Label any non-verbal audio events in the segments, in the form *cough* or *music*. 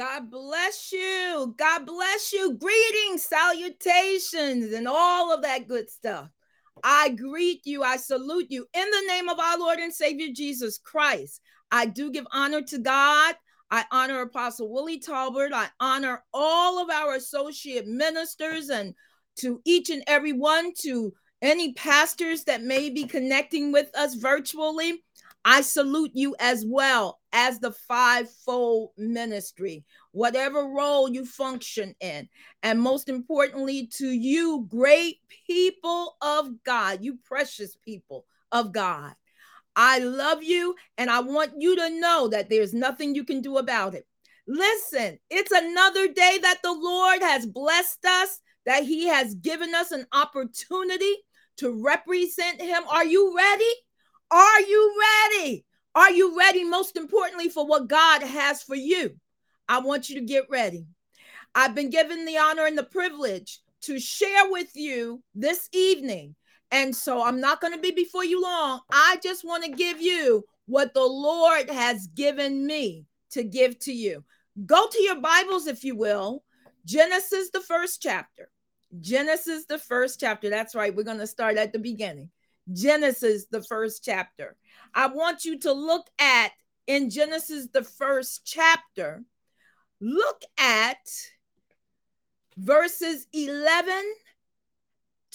God bless you. God bless you. Greetings, salutations, and all of that good stuff. I greet you. I salute you in the name of our Lord and Savior Jesus Christ. I do give honor to God. I honor Apostle Willie Talbert. I honor all of our associate ministers and to each and every one, to any pastors that may be connecting with us virtually. I salute you as well as the fivefold ministry, whatever role you function in. And most importantly, to you, great people of God, you precious people of God. I love you, and I want you to know that there's nothing you can do about it. Listen, it's another day that the Lord has blessed us, that He has given us an opportunity to represent Him. Are you ready? Are you ready? Are you ready, most importantly, for what God has for you? I want you to get ready. I've been given the honor and the privilege to share with you this evening. And so I'm not going to be before you long. I just want to give you what the Lord has given me to give to you. Go to your Bibles, if you will. Genesis, the first chapter. Genesis, the first chapter. That's right. We're going to start at the beginning. Genesis, the first chapter. I want you to look at in Genesis, the first chapter, look at verses 11,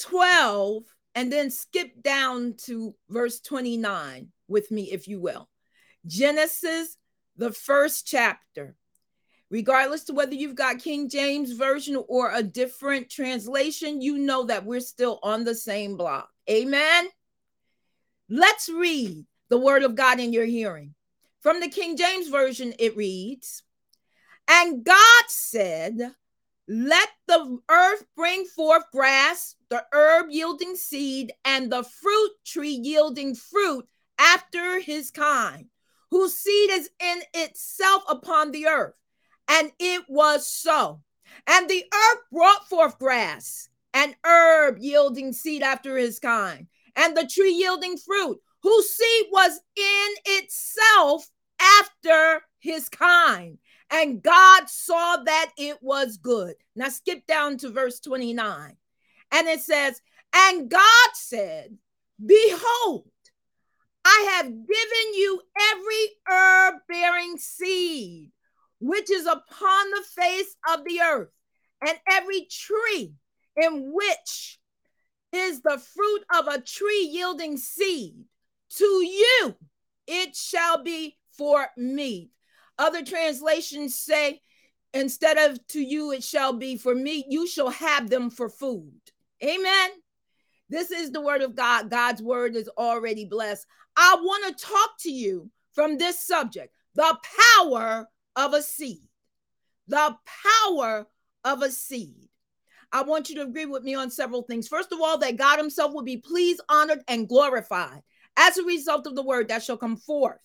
12, and then skip down to verse 29 with me, if you will. Genesis, the first chapter. Regardless to whether you've got King James Version or a different translation, you know that we're still on the same block. Amen. Let's read the word of God in your hearing. From the King James Version, it reads, And God said, Let the earth bring forth grass, the herb yielding seed, and the fruit tree yielding fruit after his kind, whose seed is in itself upon the earth. And it was so. And the earth brought forth grass, and herb yielding seed after his kind, and the tree yielding fruit whose seed was in itself after his kind. And God saw that it was good. Now skip down to verse 29. And it says, And God said, Behold, I have given you every herb bearing seed which is upon the face of the earth, and every tree in which is the fruit of a tree yielding seed to you it shall be for meat. Other translations say, instead of to you it shall be for meat, you shall have them for food. Amen. This is the word of God. God's word is already blessed. I want to talk to you from this subject the power of a seed. The power of a seed. I want you to agree with me on several things. First of all, that God Himself will be pleased, honored, and glorified as a result of the word that shall come forth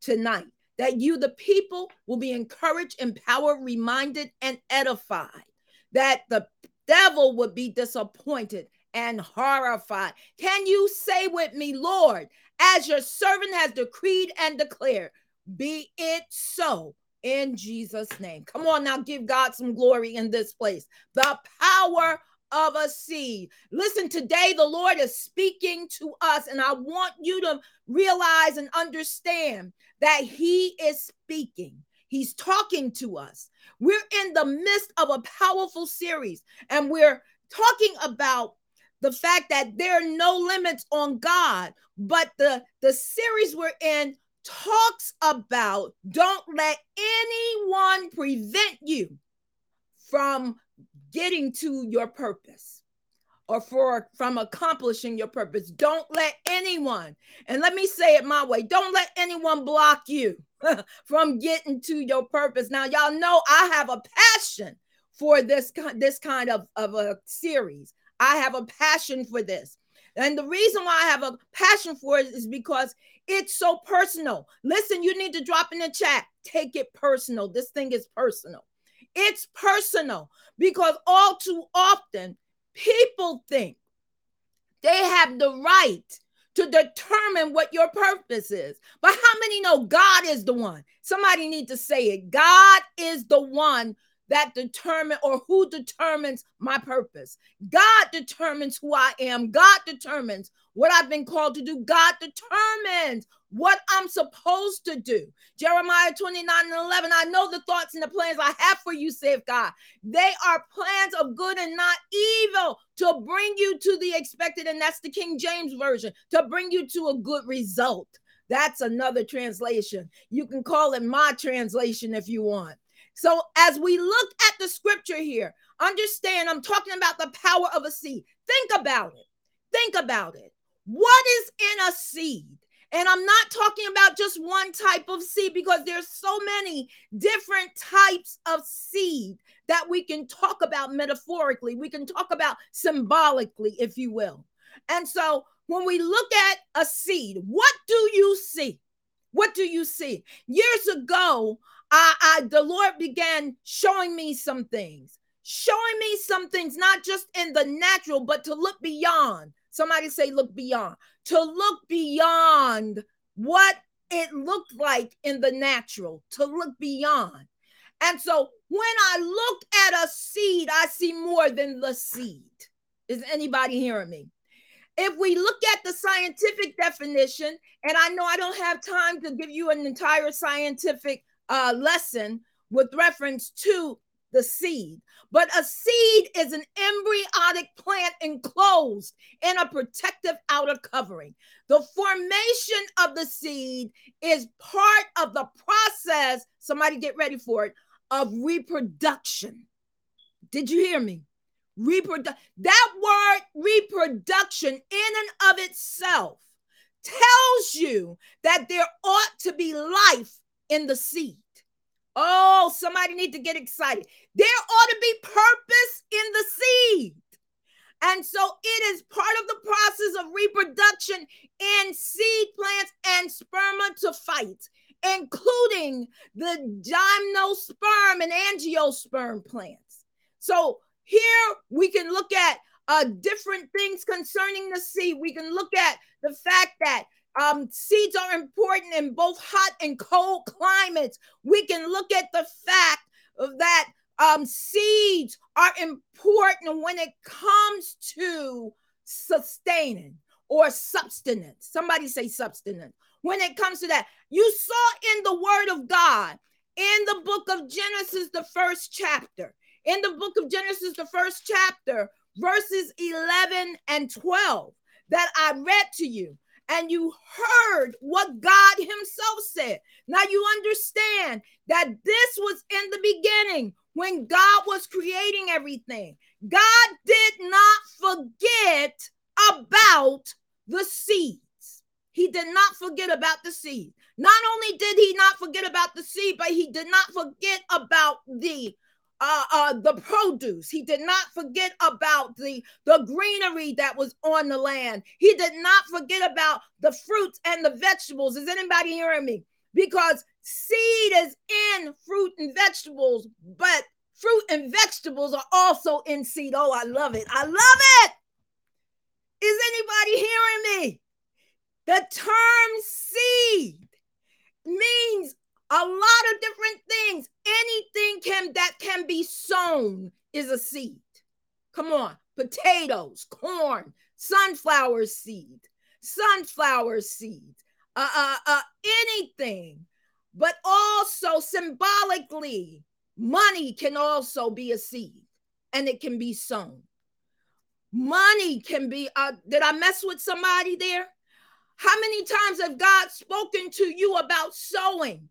tonight, that you, the people, will be encouraged, empowered, reminded, and edified, that the devil would be disappointed and horrified. Can you say with me, Lord, as your servant has decreed and declared, be it so in Jesus' name. Come on now, give God some glory in this place. The power of a seed. Listen, today the Lord is speaking to us, and I want you to realize and understand that He is speaking. He's talking to us. We're in the midst of a powerful series, and we're talking about the fact that there are no limits on God, but the, the series we're in talks about don't let anyone prevent you from getting to your purpose or for from accomplishing your purpose. Don't let anyone, and let me say it my way, don't let anyone block you *laughs* from getting to your purpose. Now, y'all know I have a passion for this, this kind of, of a series. I have a passion for this. And the reason why I have a passion for it is because it's so personal. Listen, you need to drop in the chat. Take it personal. This thing is personal. It's personal because all too often people think they have the right to determine what your purpose is. But how many know God is the one? Somebody need to say it. God is the one that determine or who determines my purpose. God determines who I am. God determines what I've been called to do. God determines what I'm supposed to do. Jeremiah 29 and 11. I know the thoughts and the plans I have for you, saith God. They are plans of good and not evil to bring you to the expected. And that's the King James Version to bring you to a good result. That's another translation. You can call it my translation if you want. So, as we look at the scripture here, understand I'm talking about the power of a seed. Think about it. Think about it. What is in a seed? And I'm not talking about just one type of seed because there's so many different types of seed that we can talk about metaphorically. We can talk about symbolically, if you will. And so when we look at a seed, what do you see? What do you see? Years ago, I, I the Lord began showing me some things, showing me some things, not just in the natural, but to look beyond. Somebody say, look beyond, to look beyond what it looked like in the natural, to look beyond. And so when I look at a seed, I see more than the seed. Is anybody hearing me? If we look at the scientific definition, and I know I don't have time to give you an entire scientific uh, lesson with reference to the seed. But a seed is an embryonic plant enclosed in a protective outer covering. The formation of the seed is part of the process, somebody get ready for it, of reproduction. Did you hear me? Reprodu- that word reproduction in and of itself tells you that there ought to be life in the seed. Oh, somebody need to get excited. There ought to be purpose in the seed. And so it is part of the process of reproduction in seed plants and spermatophytes, including the gymnosperm and angiosperm plants. So here we can look at uh, different things concerning the seed. We can look at the fact that um, seeds are important in both hot and cold climates. We can look at the fact of that um, seeds are important when it comes to sustaining or substance. Somebody say substance. When it comes to that, you saw in the word of God in the book of Genesis, the first chapter, in the book of Genesis, the first chapter, verses 11 and 12 that I read to you and you heard what God Himself said. Now you understand that this was in the beginning when God was creating everything. God did not forget about the seeds. He did not forget about the seed. Not only did he not forget about the seed, but he did not forget about the uh, uh, the produce. He did not forget about the, the greenery that was on the land. He did not forget about the fruits and the vegetables. Is anybody hearing me? Because seed is in fruit and vegetables, but fruit and vegetables are also in seed. Oh, I love it. I love it. Is anybody hearing me? The term seed means a lot of different things. Anything can that can be sown is a seed. Come on, potatoes, corn, sunflower seed, sunflower seed, uh, uh, uh, anything. But also symbolically, money can also be a seed, and it can be sown. Money can be. Uh, did I mess with somebody there? How many times have God spoken to you about sowing?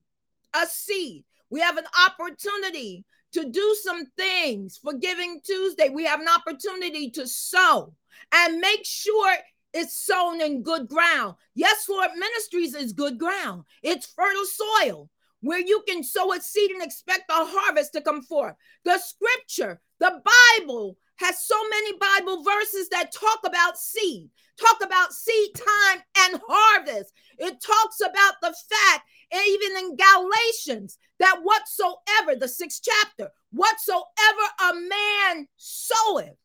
A seed. We have an opportunity to do some things for Giving Tuesday. We have an opportunity to sow and make sure it's sown in good ground. Yes, Lord Ministries is good ground, it's fertile soil where you can sow a seed and expect a harvest to come forth. The scripture, the Bible, has so many Bible verses that talk about seed, talk about seed time and harvest. It talks about the fact even in Galatians, that whatsoever, the sixth chapter, whatsoever a man soweth,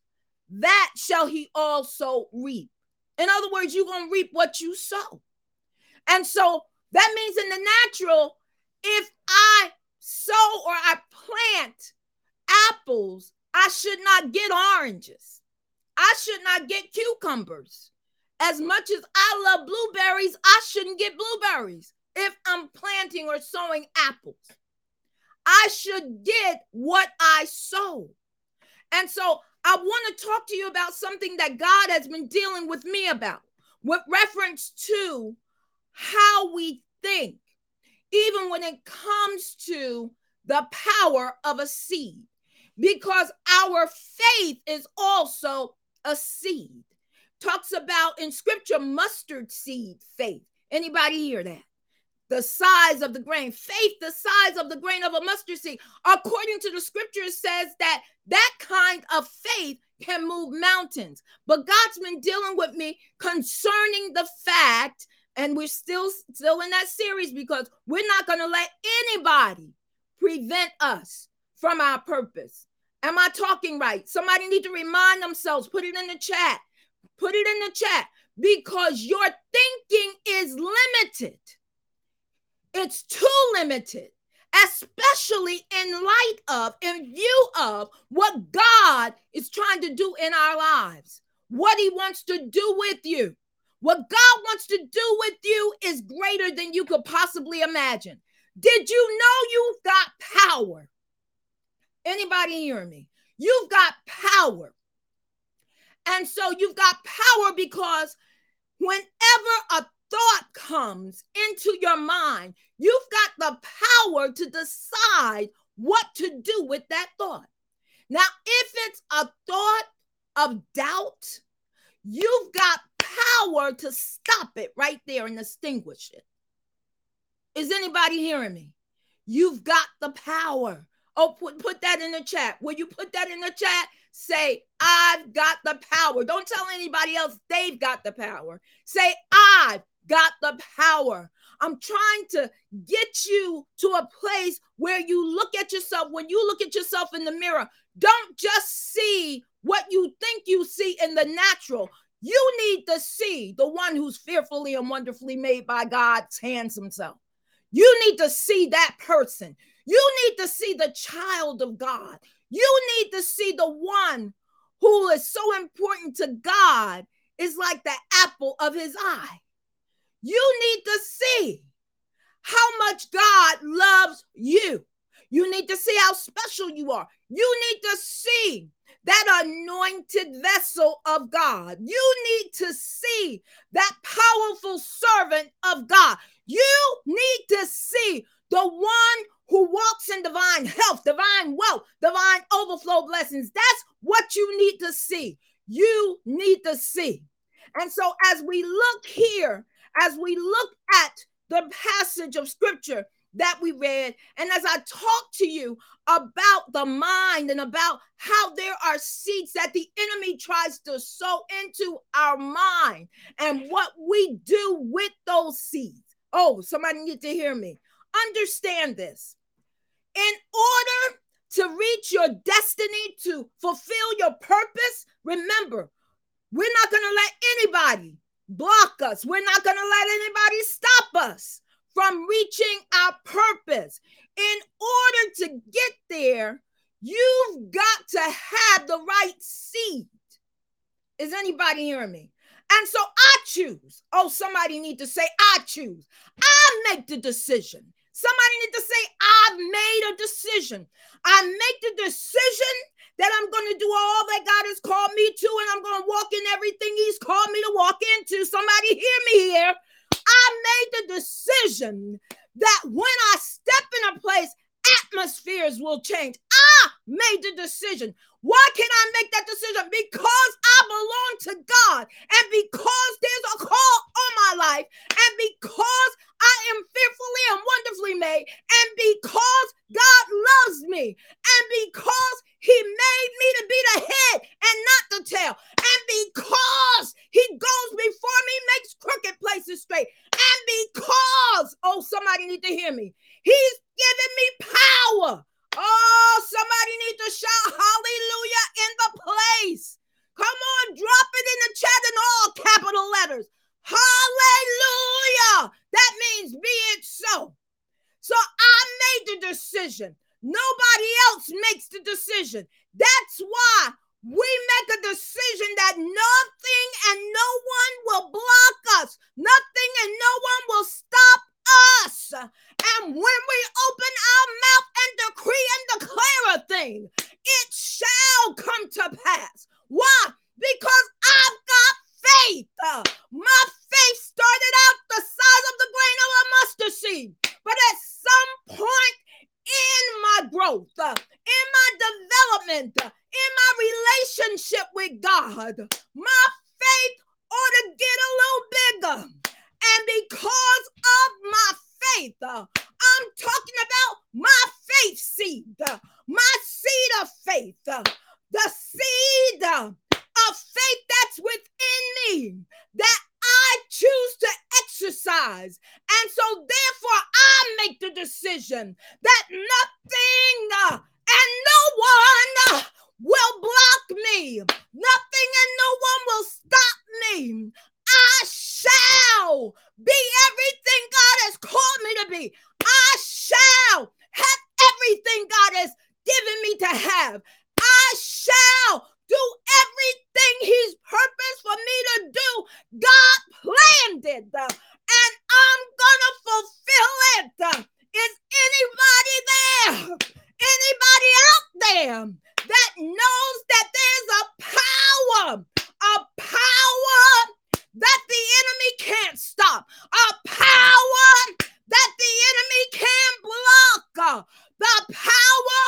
that shall he also reap. In other words, you're going to reap what you sow. And so that means in the natural, if I sow or I plant apples, I should not get oranges. I should not get cucumbers. As much as I love blueberries, I shouldn't get blueberries if I'm planting or sowing apples. I should get what I sow. And so I want to talk to you about something that God has been dealing with me about with reference to how we think, even when it comes to the power of a seed, because our faith is also a seed. Talks about in scripture mustard seed faith. Anybody hear that? The size of the grain, faith, the size of the grain of a mustard seed. According to the scripture, says that that kind of faith can move mountains. But God's been dealing with me concerning the fact, and we're still still in that series because we're not going to let anybody prevent us from our purpose. Am I talking right? Somebody need to remind themselves, put it in the chat. Put it in the chat because your thinking is limited. It's too limited, especially in light of, in view of what God is trying to do in our lives, what He wants to do with you. What God wants to do with you is greater than you could possibly imagine. Did you know you've got power? Anybody hearing me? You've got power. And so you've got power because whenever a thought comes into your mind, you've got the power to decide what to do with that thought. Now, if it's a thought of doubt, you've got power to stop it right there and extinguish it. Is anybody hearing me? You've got the power. Oh, put, put that in the chat. Will you put that in the chat? Say, I've got the power. Don't tell anybody else they've got the power. Say, I've got the power. I'm trying to get you to a place where you look at yourself. When you look at yourself in the mirror, don't just see what you think you see in the natural. You need to see the one who's fearfully and wonderfully made by God's hands himself. You need to see that person. You need to see the child of God. You need to see the one who is so important to God is like the apple of his eye. You need to see how much God loves you. You need to see how special you are. You need to see that anointed vessel of God. You need to see that powerful servant of God. You need to see the one who walks in divine health, divine wealth, divine overflow blessings. That's what you need to see. You need to see. And so, as we look here, as we look at the passage of scripture that we read, and as I talk to you about the mind and about how there are seeds that the enemy tries to sow into our mind and what we do with those seeds. Oh, somebody need to hear me. Understand this. In order to reach your destiny, to fulfill your purpose, remember, we're not going to let anybody block us. We're not going to let anybody stop us from reaching our purpose. In order to get there, you've got to have the right seed. Is anybody hearing me? And so I choose. Oh, somebody need to say, I choose. I make the decision. Somebody need to say, I've made a decision. I make the decision that I'm going to do all that God has called me to, and I'm going to walk in everything He's called me to walk into. Somebody hear me here. I made the decision that when I step in a place, atmospheres will change. I made the decision. Why can I make that decision? Because I belong to God, and because there's a call on my life, and because I am fearfully and wonderfully made, and because God loves me, and because He made me to be the head and not the tail, and because He goes before me, makes crooked places straight, and because, oh, somebody need to hear me, He's given me power. Oh, somebody need to shout hallelujah in the place. Come on, drop it in the chat in all capital that means be it so. So I made the decision. Nobody else makes the decision. That's why we make a decision that nothing and no one will block us, nothing and no one will stop us. And when we open our mouth and decree and declare a thing, it shall come to pass. Why? Because I've got faith. Growth, uh, in my development, uh, in my relationship with God, my faith ought to get a little bigger. And because of my faith, I'm talking about my faith seed, my seed of faith, the seed of faith that's within me that I choose to exercise. And so, therefore, I make the decision that nothing uh, and no one uh, will block me, nothing and no one will stop me. I shall be everything God has called me to be. I shall have everything God has given me to have. I shall do everything He's purposed for me to do. God planned it, and I'm gonna fulfill it. Is anybody there? Anybody out there that knows that there's a power, a power that the enemy can't stop, a power that the enemy can't block, the power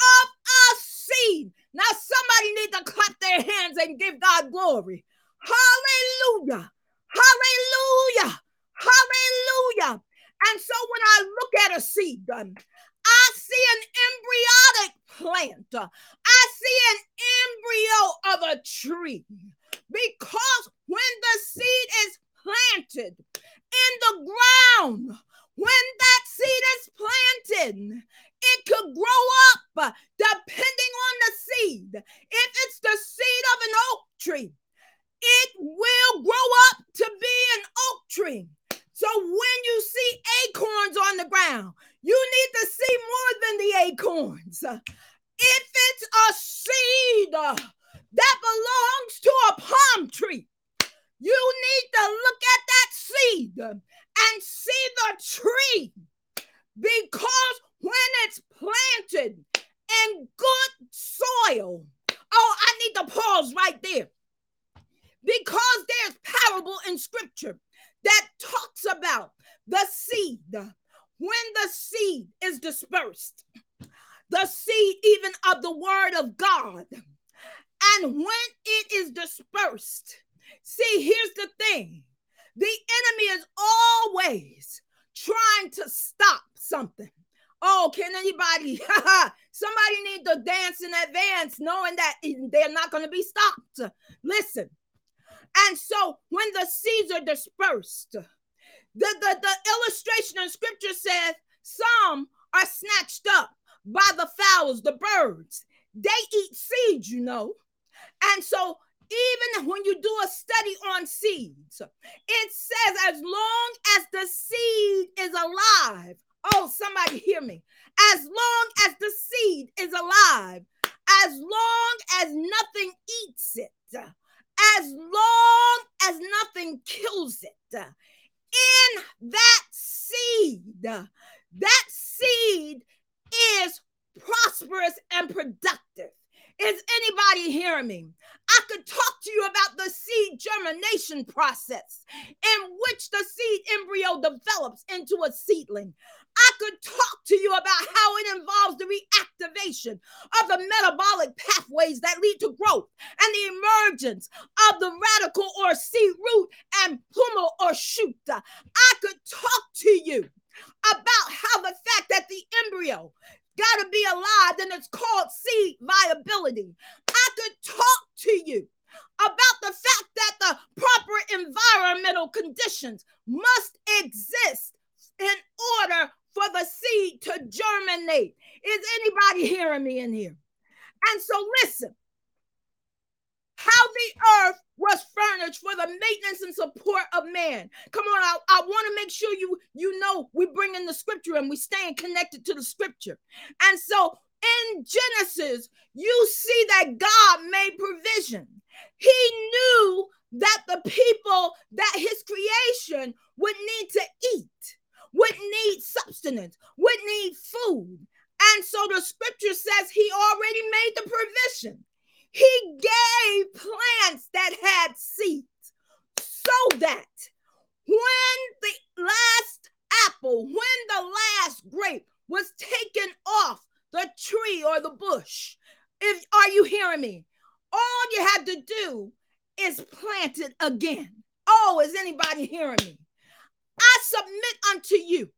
of a seed now, somebody need to clap their hands and give God glory. Hallelujah. Hallelujah. Hallelujah. And so when I look at a seed, um, I see an embryonic plant. I see an embryo of a tree. Because when the seed is planted in the ground, when that seed is planted, it could grow up uh, depending on the seed. If it's the seed of an oak tree, it will grow up to be an oak tree. So when you see acorns on the ground, you need to see more than the acorns. If it's a seed that belongs to a palm tree, you need to look at that seed and see the tree because when it's planted in good soil. Oh, I need to pause right there because there's parable in scripture that talks about the seed when the seed is dispersed, the seed even of the word of God. And when it is dispersed, see, here's the thing the enemy is always trying to stop something. Oh, can anybody? *laughs* Somebody need to dance in advance, knowing that they're not going to be stopped. Listen. And so when the seeds are dispersed, the, the, the illustration in scripture says some are snatched up by the fowls, the birds. They eat seeds, you know. And so even when you do a study on seeds, it says as long as the seed is alive, Oh, somebody hear me. As long as the seed is alive, as long as nothing eats it, as long as nothing kills it, in that seed, that seed is prosperous and productive. Is anybody hearing me? I could talk to you about the seed germination process in which the seed embryo develops into a seedling. I could talk to you about how it involves the reactivation of the metabolic pathways that lead to growth and the emergence of the radicle or seed root and plumule or shoot. I could talk to you about how the fact that the embryo got to be alive, then it's called seed viability. I could talk to you about the fact that the proper environmental conditions must exist in order for the seed to germinate. Is anybody hearing me in here? And so listen. how the earth was furnished for the maintenance and support of man. Come on, I, I want to make sure you you know we bring in the scripture and we staying connected to the scripture. And so in Genesis, you see that God made provision. He knew that the people that his creation would need to eat, would need substance, would need food. And so the scripture says he already made the provision. He gave plants that had seeds so that when the last apple, when the last grape was taken off the tree or the bush, if are you hearing me? All you had to do is plant it again. Oh, is anybody hearing me? I submit unto you.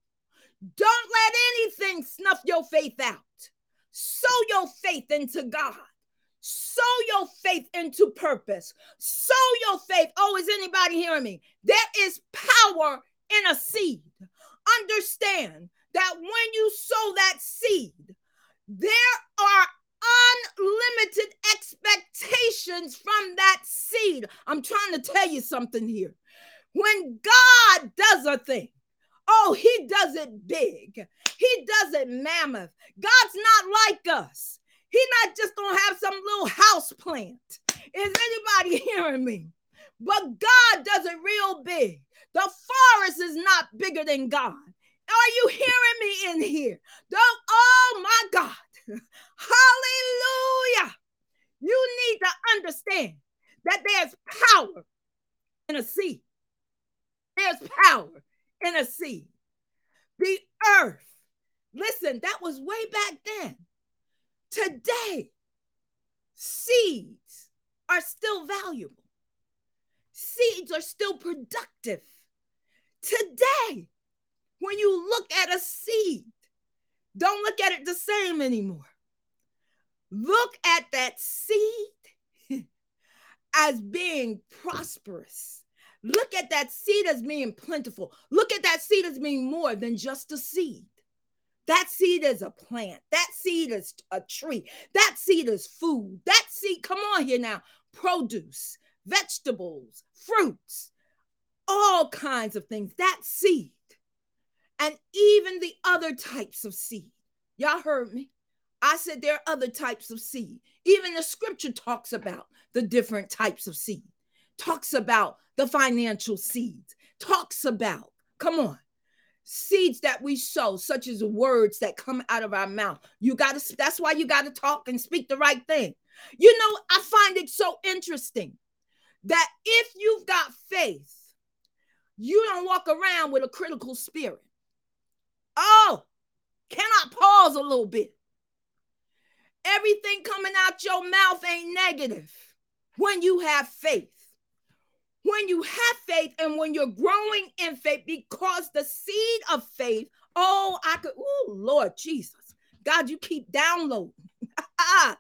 Don't let anything snuff your faith out. Sow your faith into God. Sow your faith into purpose. Sow your faith. Oh, is anybody hearing me? There is power in a seed. Understand that when you sow that seed, there are unlimited expectations from that seed. I'm trying to tell you something here. When God does a thing, oh, he does it big, he does it mammoth. God's not like us. He's not just gonna have some little house plant. Is anybody *laughs* hearing me? But God does it real big. The forest is not bigger than God. Are you hearing me in here? Don't, oh my God. *laughs* Hallelujah. You need to understand that there's power in a seed. There's power in a seed. The earth, listen, that was way back then. Today, seeds are still valuable, seeds are still productive. Today, when you look at a seed, don't look at it the same anymore. Look at that seed *laughs* as being prosperous. Look at that seed as being plentiful. Look at that seed as being more than just a seed. That seed is a plant. That seed is a tree. That seed is food. That seed, come on here now, produce, vegetables, fruits, all kinds of things. That seed. And even the other types of seed. Y'all heard me. I said there are other types of seed. Even the scripture talks about the different types of seed, talks about the financial seeds, talks about, come on, seeds that we sow, such as words that come out of our mouth. You got to, that's why you got to talk and speak the right thing. You know, I find it so interesting that if you've got faith, you don't walk around with a critical spirit. Oh, can I pause a little bit? Everything coming out your mouth ain't negative when you have faith when you have faith and when you're growing in faith, because the seed of faith, oh, I could, oh, Lord Jesus, God, you keep downloading. *laughs* and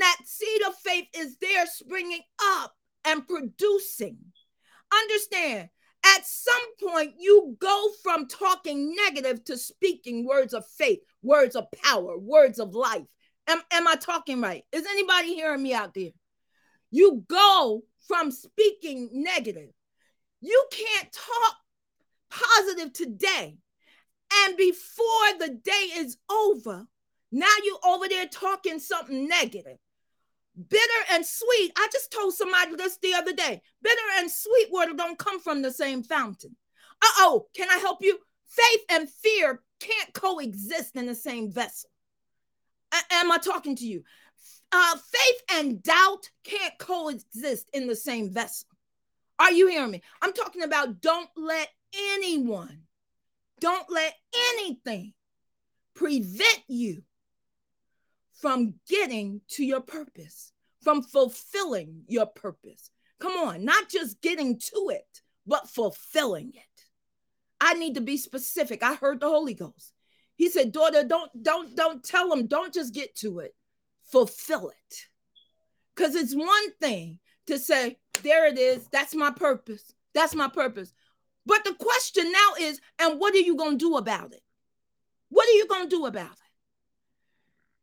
that seed of faith is there springing up and producing. Understand, at some point, you go from talking negative to speaking words of faith, words of power, words of life. Am, am I talking right? Is anybody hearing me out there? You go from speaking negative. You can't talk positive today. And before the day is over, now you're over there talking something negative. Bitter and sweet. I just told somebody this the other day. Bitter and sweet water don't come from the same fountain. Uh oh, can I help you? Faith and fear can't coexist in the same vessel. Am I talking to you? Uh, faith and doubt can't coexist in the same vessel. Are you hearing me? I'm talking about don't let anyone, don't let anything prevent you from getting to your purpose, from fulfilling your purpose. Come on, not just getting to it, but fulfilling it. I need to be specific. I heard the Holy Ghost. He said, "Daughter, don't don't don't tell them. Don't just get to it fulfill it. Because it's one thing to say, there it is, that's my purpose, that's my purpose. But the question now is, and what are you going to do about it? What are you going to do about it?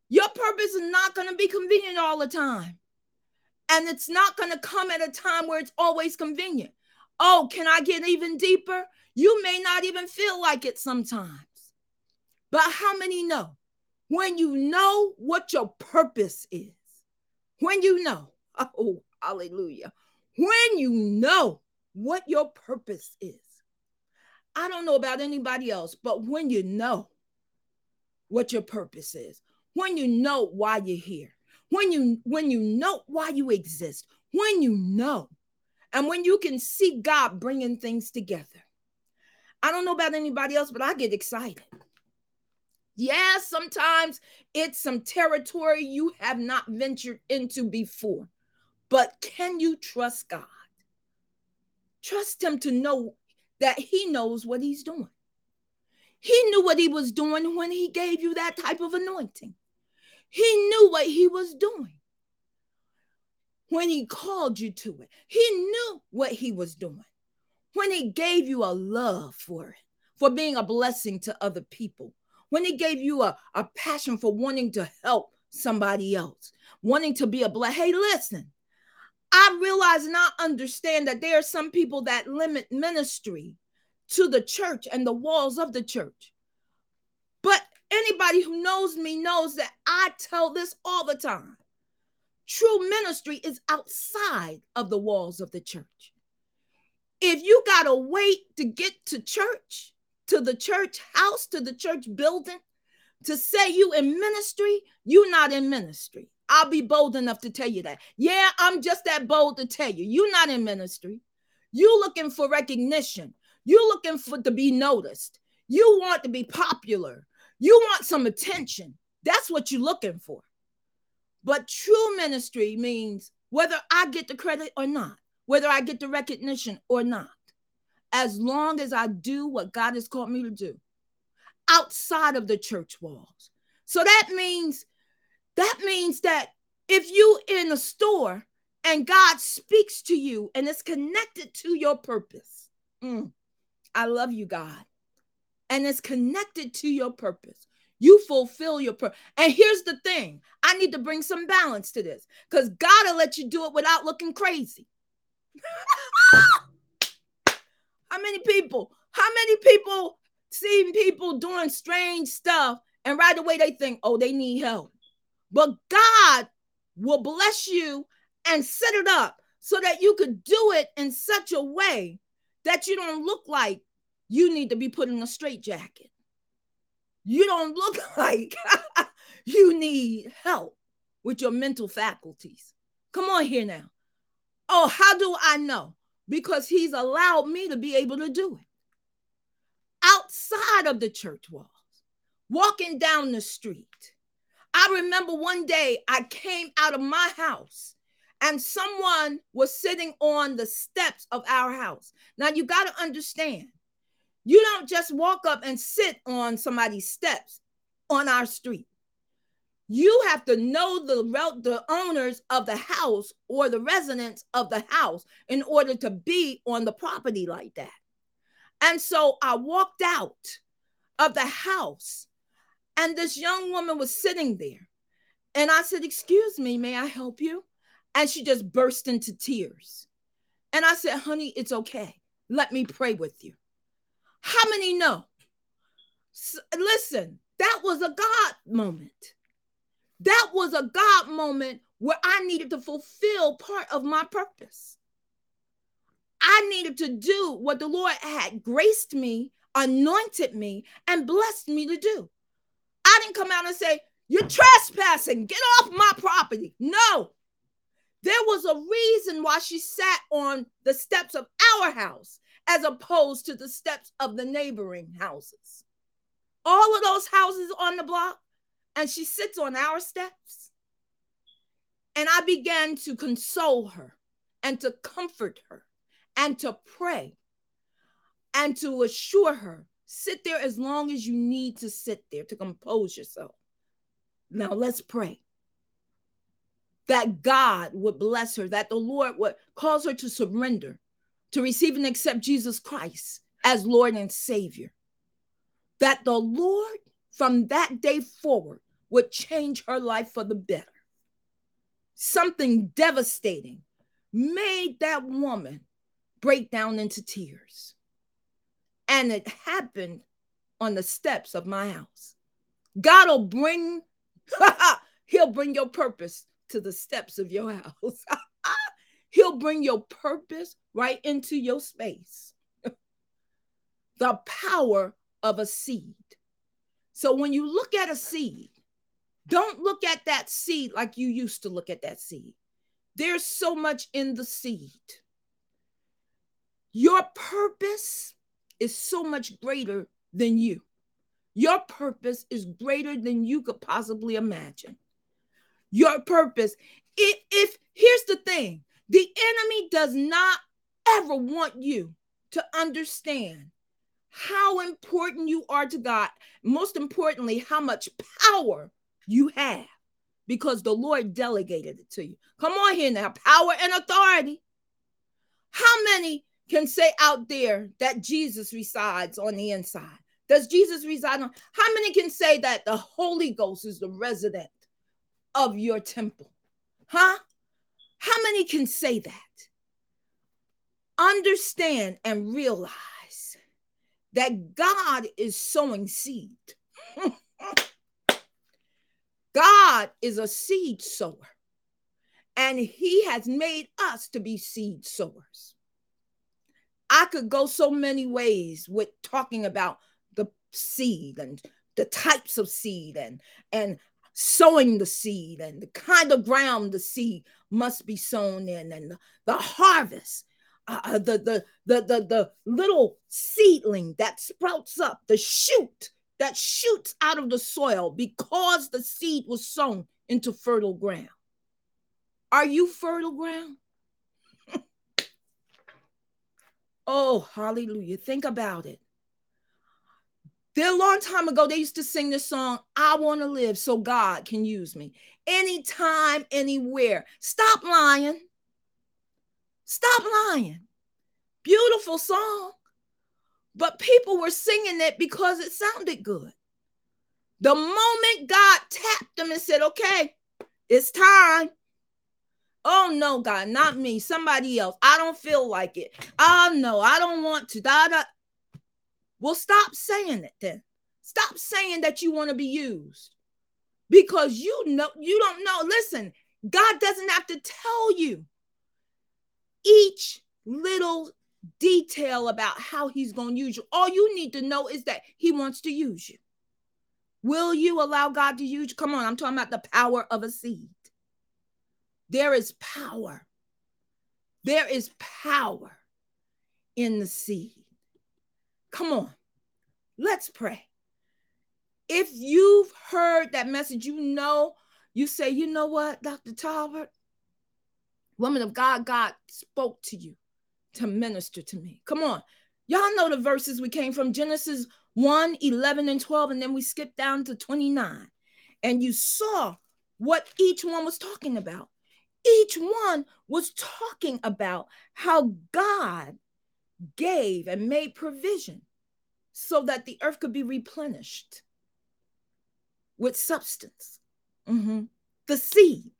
Your purpose is not going to be convenient all the time. And it's not going to come at a time where it's always convenient. Oh, can I get even deeper? You may not even feel like it sometimes. But how many know? When you know what your purpose is, when you know, *laughs* oh, hallelujah, when you know what your purpose is. I don't know about anybody else, but when you know what your purpose is, when you know why you're here, when you when you know why you exist, when you know, and when you can see God bringing things together. I don't know about anybody else, but I get excited. Yeah, sometimes it's some territory you have not ventured into before. But can you trust God? Trust Him to know that He knows what He's doing. He knew what He was doing when He gave you that type of anointing. He knew what He was doing when He called you to it. He knew what He was doing when He gave you a love for it, for being a blessing to other people, when He gave you a, a passion for wanting to help somebody else, wanting to be a blessing. Hey, listen, I realize and I understand that there are some people that limit ministry to the church and the walls of the church. But anybody who knows me knows that I tell this all the time. True ministry is outside of the walls of the church. If you got to wait to get to church, to the church house, to the church building, to say you in ministry, you not in ministry. I'll be bold enough to tell you that. Yeah, I'm just that bold to tell you. You're not in ministry. You looking for recognition. You looking for to be noticed. You want to be popular. You want some attention. That's what you're looking for. But true ministry means whether I get the credit or not, whether I get the recognition or not, as long as I do what God has called me to do outside of the church walls. So that means that means that if you in a store and God speaks to you and it's connected to your purpose, mm, I love you, God, and it's connected to your purpose. You fulfill your purpose. And here's the thing I need to bring some balance to this because God will let you do it without looking crazy. *laughs* how many people, how many people see people doing strange stuff and right away they think, oh, they need help? But God will bless you and set it up so that you could do it in such a way that you don't look like you need to be put in a straitjacket. You don't look *laughs* like *laughs* you need help with your mental faculties. Come on here now. Oh, how do I know? Because he's allowed me to be able to do it outside of the church walls, walking down the street I remember one day I came out of my house and someone was sitting on the steps of our house. Now you got to understand, you don't just walk up and sit on somebody's steps on our street. You have to know the, the owners of the house or the residents of the house in order to be on the property like that. And so I walked out of the house and this young woman was sitting there. And I said, Excuse me, may I help you? And she just burst into tears. And I said, Honey, it's okay. Let me pray with you. How many know? listen, that was a God moment. That was a God moment where I needed to fulfill part of my purpose. I needed to do what the Lord had graced me, anointed me, and blessed me to do. I didn't come out and say, You're trespassing, get off my property. No, there was a reason why she sat on the steps of our house as opposed to the steps of the neighboring houses. All of those houses on the block, and she sits on our steps. And I began to console her and to comfort her and to pray and to assure her Sit there as long as you need to sit there to compose yourself. Now let's pray that God would bless her, that the Lord would cause her to surrender, to receive and accept Jesus Christ as Lord and Savior. That the Lord from that day forward would change her life for the better. something devastating made that woman break down into tears. And it happened on the steps of my house. God will bring, *laughs* He'll bring your purpose to the steps of your house. *laughs* He'll bring your purpose right into your space. *laughs* the power of a seed. So when you look at a seed, don't look at that seed like you used to look at that seed. There's so much in the seed. Your purpose is so much greater than you. Your purpose is greater than you could possibly imagine. Your purpose, if, if here's the thing the enemy does not ever want you to understand how important you are to God. Most importantly, how much power you have because the Lord delegated it to you. Come on here now power and authority. How many can say out there that Jesus resides on the inside? Does Jesus reside on? How many can say that the Holy Ghost is the resident of your temple? Huh? How many can say that? Understand and realize that God is sowing seed. *laughs* God is a seed sower, and He has made us to be seed sowers. I could go so many ways with talking about the seed and the types of seed and and sowing the seed and the kind of ground the seed must be sown in and the, the harvest uh, uh the, the the the the little seedling that sprouts up the shoot that shoots out of the soil because the seed was sown into fertile ground are you fertile ground *laughs* oh hallelujah think about it there a long time ago, they used to sing this song, I want to live so God can use me. Anytime, anywhere. Stop lying. Stop lying. Beautiful song. But people were singing it because it sounded good. The moment God tapped them and said, okay, it's time. Oh no, God, not me, somebody else. I don't feel like it. Oh no, I don't want to. Da, da. Well, stop saying it then. Stop saying that you want to be used because you know you don't know. Listen, God doesn't have to tell you each little detail about how he's going to use you. All you need to know is that he wants to use you. Will you allow God to use you? Come on, I'm talking about the power of a seed. There is power. There is power in the seed. Come on, let's pray. If you've heard that message, you know, you say, you know what, Dr. Talbert, woman of God, God spoke to you to minister to me. Come on. Y'all know the verses we came from Genesis 1 11 and 12, and then we skipped down to 29. And you saw what each one was talking about. Each one was talking about how God gave and made provision so that the earth could be replenished with substance. Mm-hmm. The seed.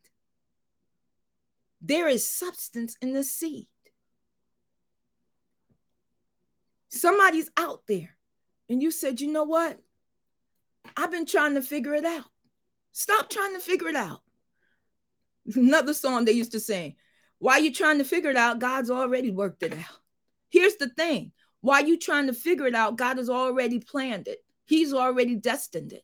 There is substance in the seed. Somebody's out there, and you said, you know what? I've been trying to figure it out. Stop trying to figure it out. Another song they used to sing. While you're trying to figure it out, God's already worked it out. Here's the thing while you trying to figure it out, God has already planned it. He's already destined it.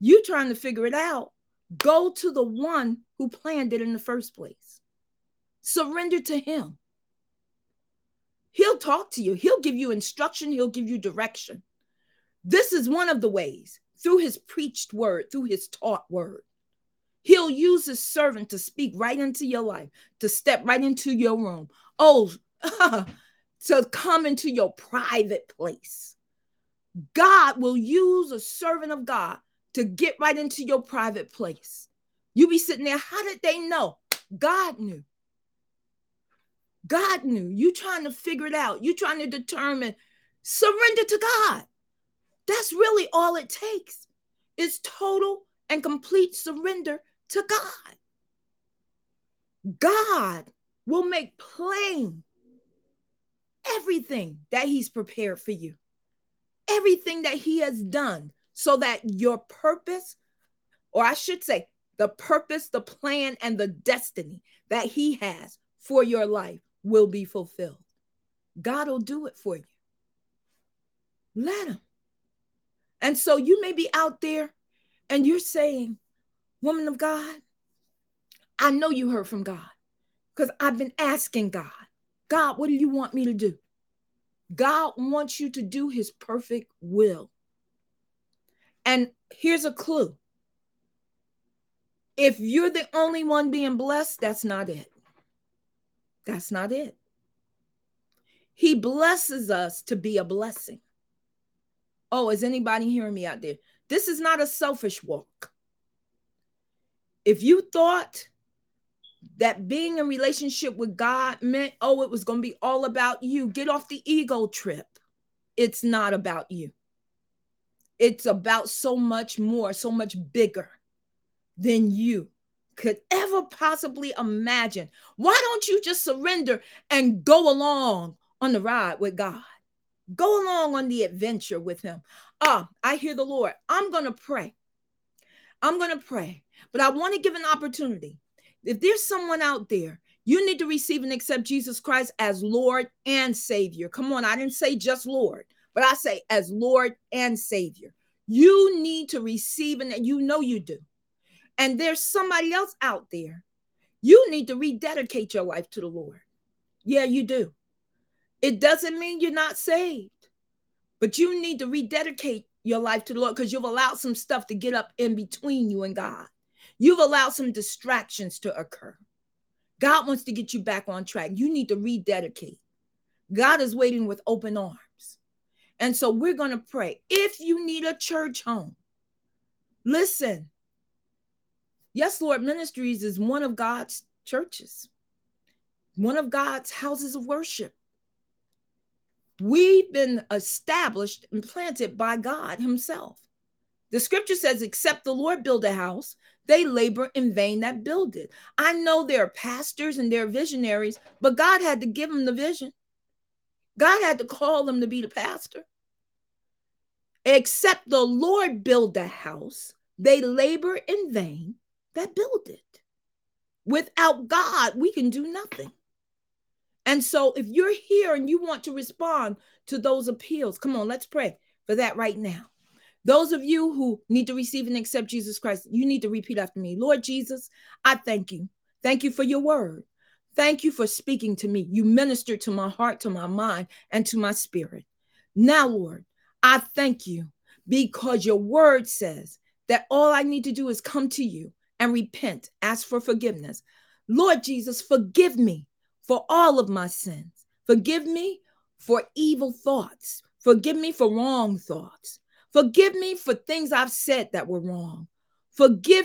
You trying to figure it out, go to the one who planned it in the first place. Surrender to him. He'll talk to you. He'll give you instruction. He'll give you direction. This is one of the ways through his preached word, through his taught word. He'll use his servant to speak right into your life, to step right into your room. Oh, *laughs* to come into your private place. God will use a servant of God to get right into your private place. You be sitting there, how did they know? God knew. God knew. You trying to figure it out. You trying to determine. Surrender to God. That's really all it takes. Is total and complete surrender to God. God will make plain everything that He's prepared for you, everything that He has done, so that your purpose, or I should say, the purpose, the plan, and the destiny that He has for your life will be fulfilled. God will do it for you. Let Him. And so you may be out there and you're saying, Woman of God, I know you heard from God because I've been asking God, God, what do you want me to do? God wants you to do his perfect will. And here's a clue if you're the only one being blessed, that's not it. That's not it. He blesses us to be a blessing. Oh, is anybody hearing me out there? This is not a selfish walk. If you thought that being in relationship with God meant, oh, it was going to be all about you, get off the ego trip. It's not about you. It's about so much more, so much bigger than you could ever possibly imagine. Why don't you just surrender and go along on the ride with God? Go along on the adventure with Him. Ah, I hear the Lord. I'm going to pray. I'm going to pray, but I want to give an opportunity. If there's someone out there, you need to receive and accept Jesus Christ as Lord and Savior. Come on, I didn't say just Lord, but I say as Lord and Savior. You need to receive, and you know you do. And there's somebody else out there. You need to rededicate your life to the Lord. Yeah, you do. It doesn't mean you're not saved, but you need to rededicate your life to the Lord because you've allowed some stuff to get up in between you and God. You've allowed some distractions to occur. God wants to get you back on track. You need to rededicate. God is waiting with open arms. And so we're going to pray. If you need a church home, listen. Yes, Lord Ministries is one of God's churches, one of God's houses of worship. We've been established and planted by God Himself. The scripture says, except the Lord build a house, they labor in vain that build it. I know there are pastors and there are visionaries, but God had to give them the vision. God had to call them to be the pastor. Except the Lord build a house, they labor in vain that build it. Without God, we can do nothing. And so, if you're here and you want to respond to those appeals, come on, let's pray for that right now. Those of you who need to receive and accept Jesus Christ, you need to repeat after me Lord Jesus, I thank you. Thank you for your word. Thank you for speaking to me. You ministered to my heart, to my mind, and to my spirit. Now, Lord, I thank you because your word says that all I need to do is come to you and repent, ask for forgiveness. Lord Jesus, forgive me for all of my sins. Forgive me for evil thoughts. Forgive me for wrong thoughts. Forgive me for things I've said that were wrong. Forgive